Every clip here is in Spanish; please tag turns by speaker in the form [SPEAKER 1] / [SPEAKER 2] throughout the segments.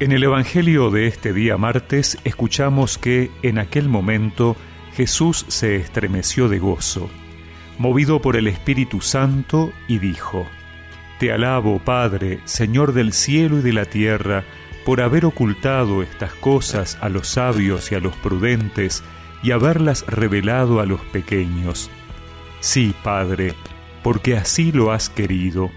[SPEAKER 1] En el Evangelio de este día martes escuchamos que en aquel momento Jesús se estremeció de gozo, movido por el Espíritu Santo, y dijo, Te alabo, Padre, Señor del cielo y de la tierra, por haber ocultado estas cosas a los sabios y a los prudentes, y haberlas revelado a los pequeños. Sí, Padre, porque así lo has querido.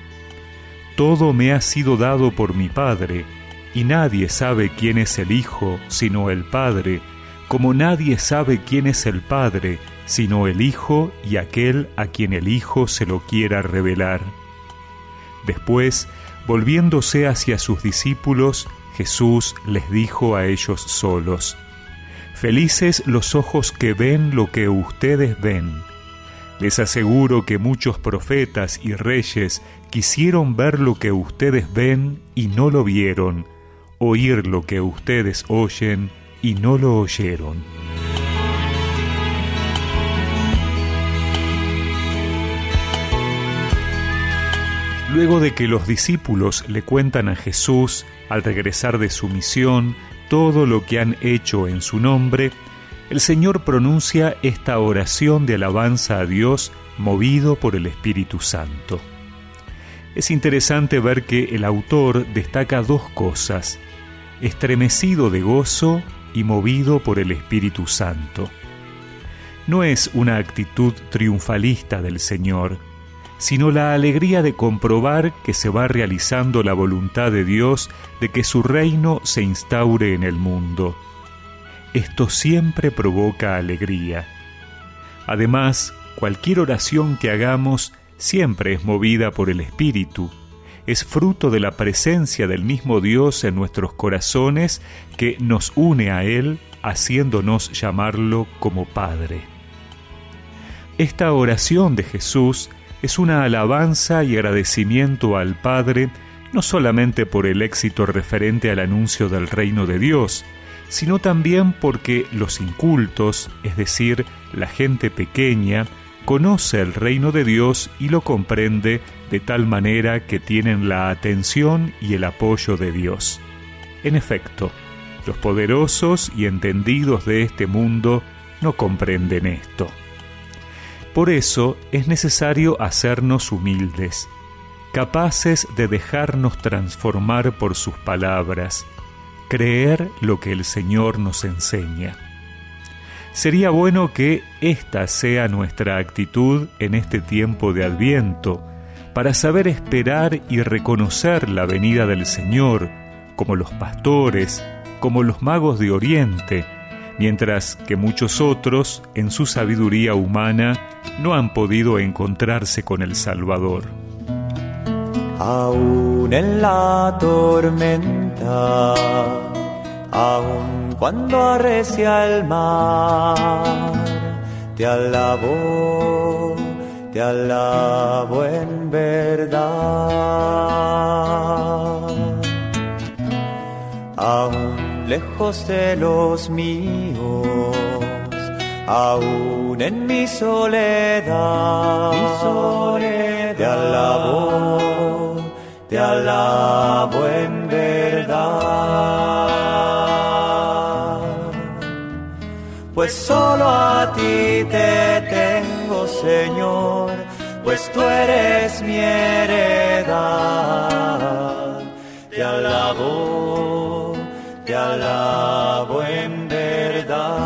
[SPEAKER 1] Todo me ha sido dado por mi Padre, y nadie sabe quién es el Hijo sino el Padre, como nadie sabe quién es el Padre sino el Hijo y aquel a quien el Hijo se lo quiera revelar. Después, volviéndose hacia sus discípulos, Jesús les dijo a ellos solos, Felices los ojos que ven lo que ustedes ven. Les aseguro que muchos profetas y reyes quisieron ver lo que ustedes ven y no lo vieron, oír lo que ustedes oyen y no lo oyeron. Luego de que los discípulos le cuentan a Jesús, al regresar de su misión, todo lo que han hecho en su nombre, el Señor pronuncia esta oración de alabanza a Dios movido por el Espíritu Santo. Es interesante ver que el autor destaca dos cosas estremecido de gozo y movido por el Espíritu Santo. No es una actitud triunfalista del Señor, sino la alegría de comprobar que se va realizando la voluntad de Dios de que su reino se instaure en el mundo. Esto siempre provoca alegría. Además, cualquier oración que hagamos siempre es movida por el Espíritu, es fruto de la presencia del mismo Dios en nuestros corazones que nos une a Él, haciéndonos llamarlo como Padre. Esta oración de Jesús es una alabanza y agradecimiento al Padre no solamente por el éxito referente al anuncio del reino de Dios, sino también porque los incultos, es decir, la gente pequeña, conoce el reino de Dios y lo comprende de tal manera que tienen la atención y el apoyo de Dios. En efecto, los poderosos y entendidos de este mundo no comprenden esto. Por eso es necesario hacernos humildes, capaces de dejarnos transformar por sus palabras, creer lo que el Señor nos enseña. Sería bueno que esta sea nuestra actitud en este tiempo de Adviento, para saber esperar y reconocer la venida del Señor, como los pastores, como los magos de Oriente, mientras que muchos otros, en su sabiduría humana, no han podido encontrarse con el Salvador.
[SPEAKER 2] Aún en la tormenta, aún cuando arrecia el mar. Te alabo, te alabo en verdad. Aún lejos de los míos, aún en mi soledad, mi soledad te alabo, te alabo en solo a ti te tengo, Señor, pues tú eres mi heredad. Te alabo, te alabo en verdad.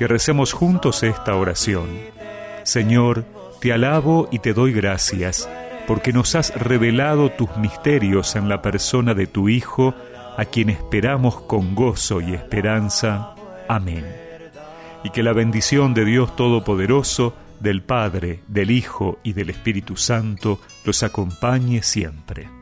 [SPEAKER 1] Y recemos juntos esta oración. Señor, te alabo y te doy gracias, porque nos has revelado tus misterios en la persona de tu Hijo, a quien esperamos con gozo y esperanza. Amén. Y que la bendición de Dios Todopoderoso, del Padre, del Hijo y del Espíritu Santo los acompañe siempre.